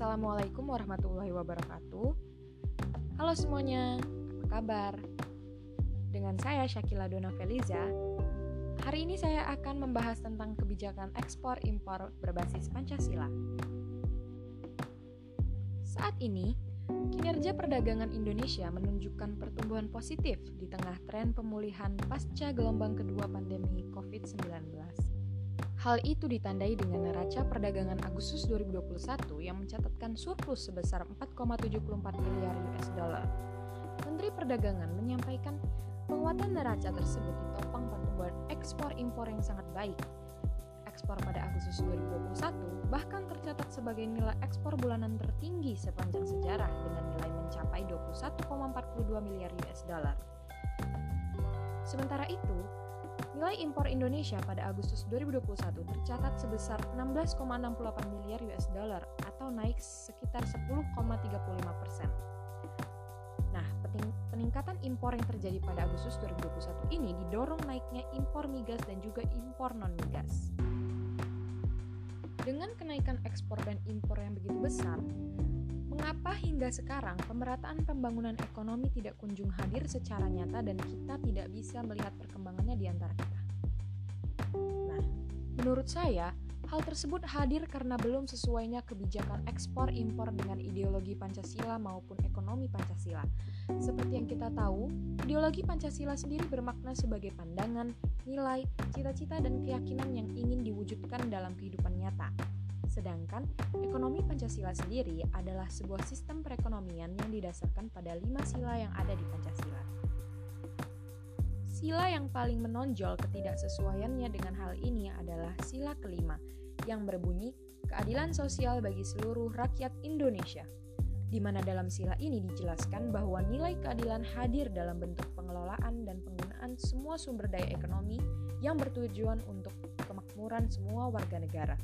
Assalamualaikum warahmatullahi wabarakatuh. Halo semuanya, apa kabar? Dengan saya Syakila Dona Feliza. Hari ini saya akan membahas tentang kebijakan ekspor impor berbasis Pancasila. Saat ini, kinerja perdagangan Indonesia menunjukkan pertumbuhan positif di tengah tren pemulihan pasca gelombang kedua pandemi COVID-19. Hal itu ditandai dengan neraca perdagangan Agustus 2021 yang mencatatkan surplus sebesar 4,74 miliar US dollar. Menteri Perdagangan menyampaikan penguatan neraca tersebut ditopang pertumbuhan ekspor impor yang sangat baik. Ekspor pada Agustus 2021 bahkan tercatat sebagai nilai ekspor bulanan tertinggi sepanjang sejarah dengan nilai mencapai 21,42 miliar US dollar. Sementara itu, Nilai impor Indonesia pada Agustus 2021 tercatat sebesar 16,68 miliar US dollar atau naik sekitar 10,35 persen. Nah, peningkatan impor yang terjadi pada Agustus 2021 ini didorong naiknya impor migas dan juga impor non-migas. Dengan kenaikan ekspor dan impor yang begitu besar, Mengapa hingga sekarang pemerataan pembangunan ekonomi tidak kunjung hadir secara nyata dan kita tidak bisa melihat perkembangannya di antara kita? Nah, menurut saya, hal tersebut hadir karena belum sesuainya kebijakan ekspor impor dengan ideologi Pancasila maupun ekonomi Pancasila. Seperti yang kita tahu, ideologi Pancasila sendiri bermakna sebagai pandangan, nilai, cita-cita, dan keyakinan yang ingin diwujudkan dalam kehidupan nyata Sedangkan ekonomi Pancasila sendiri adalah sebuah sistem perekonomian yang didasarkan pada lima sila yang ada di Pancasila. Sila yang paling menonjol ketidaksesuaiannya dengan hal ini adalah sila kelima, yang berbunyi keadilan sosial bagi seluruh rakyat Indonesia, di mana dalam sila ini dijelaskan bahwa nilai keadilan hadir dalam bentuk pengelolaan dan penggunaan semua sumber daya ekonomi yang bertujuan untuk kemakmuran semua warga negara.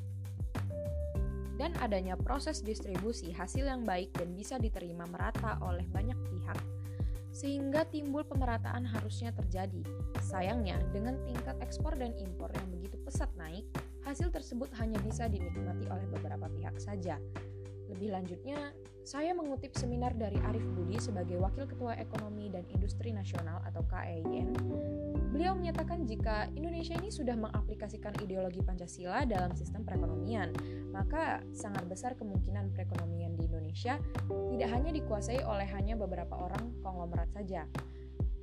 Dan adanya proses distribusi hasil yang baik dan bisa diterima merata oleh banyak pihak, sehingga timbul pemerataan harusnya terjadi. Sayangnya, dengan tingkat ekspor dan impor yang begitu pesat naik, hasil tersebut hanya bisa dinikmati oleh beberapa pihak saja. Lebih lanjutnya, saya mengutip seminar dari Arif Budi sebagai Wakil Ketua Ekonomi dan Industri Nasional atau KEIN. Beliau menyatakan jika Indonesia ini sudah mengaplikasikan ideologi Pancasila dalam sistem perekonomian, maka sangat besar kemungkinan perekonomian di Indonesia tidak hanya dikuasai oleh hanya beberapa orang konglomerat saja,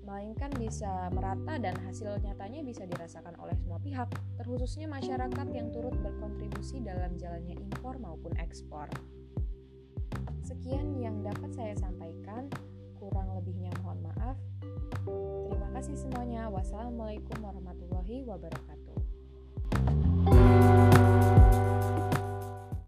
melainkan bisa merata dan hasil nyatanya bisa dirasakan oleh semua pihak, terkhususnya masyarakat yang turut berkontribusi dalam jalannya impor maupun ekspor. Sekian yang dapat saya sampaikan, kurang lebihnya mohon maaf. Terima kasih semuanya. Wassalamualaikum warahmatullahi wabarakatuh.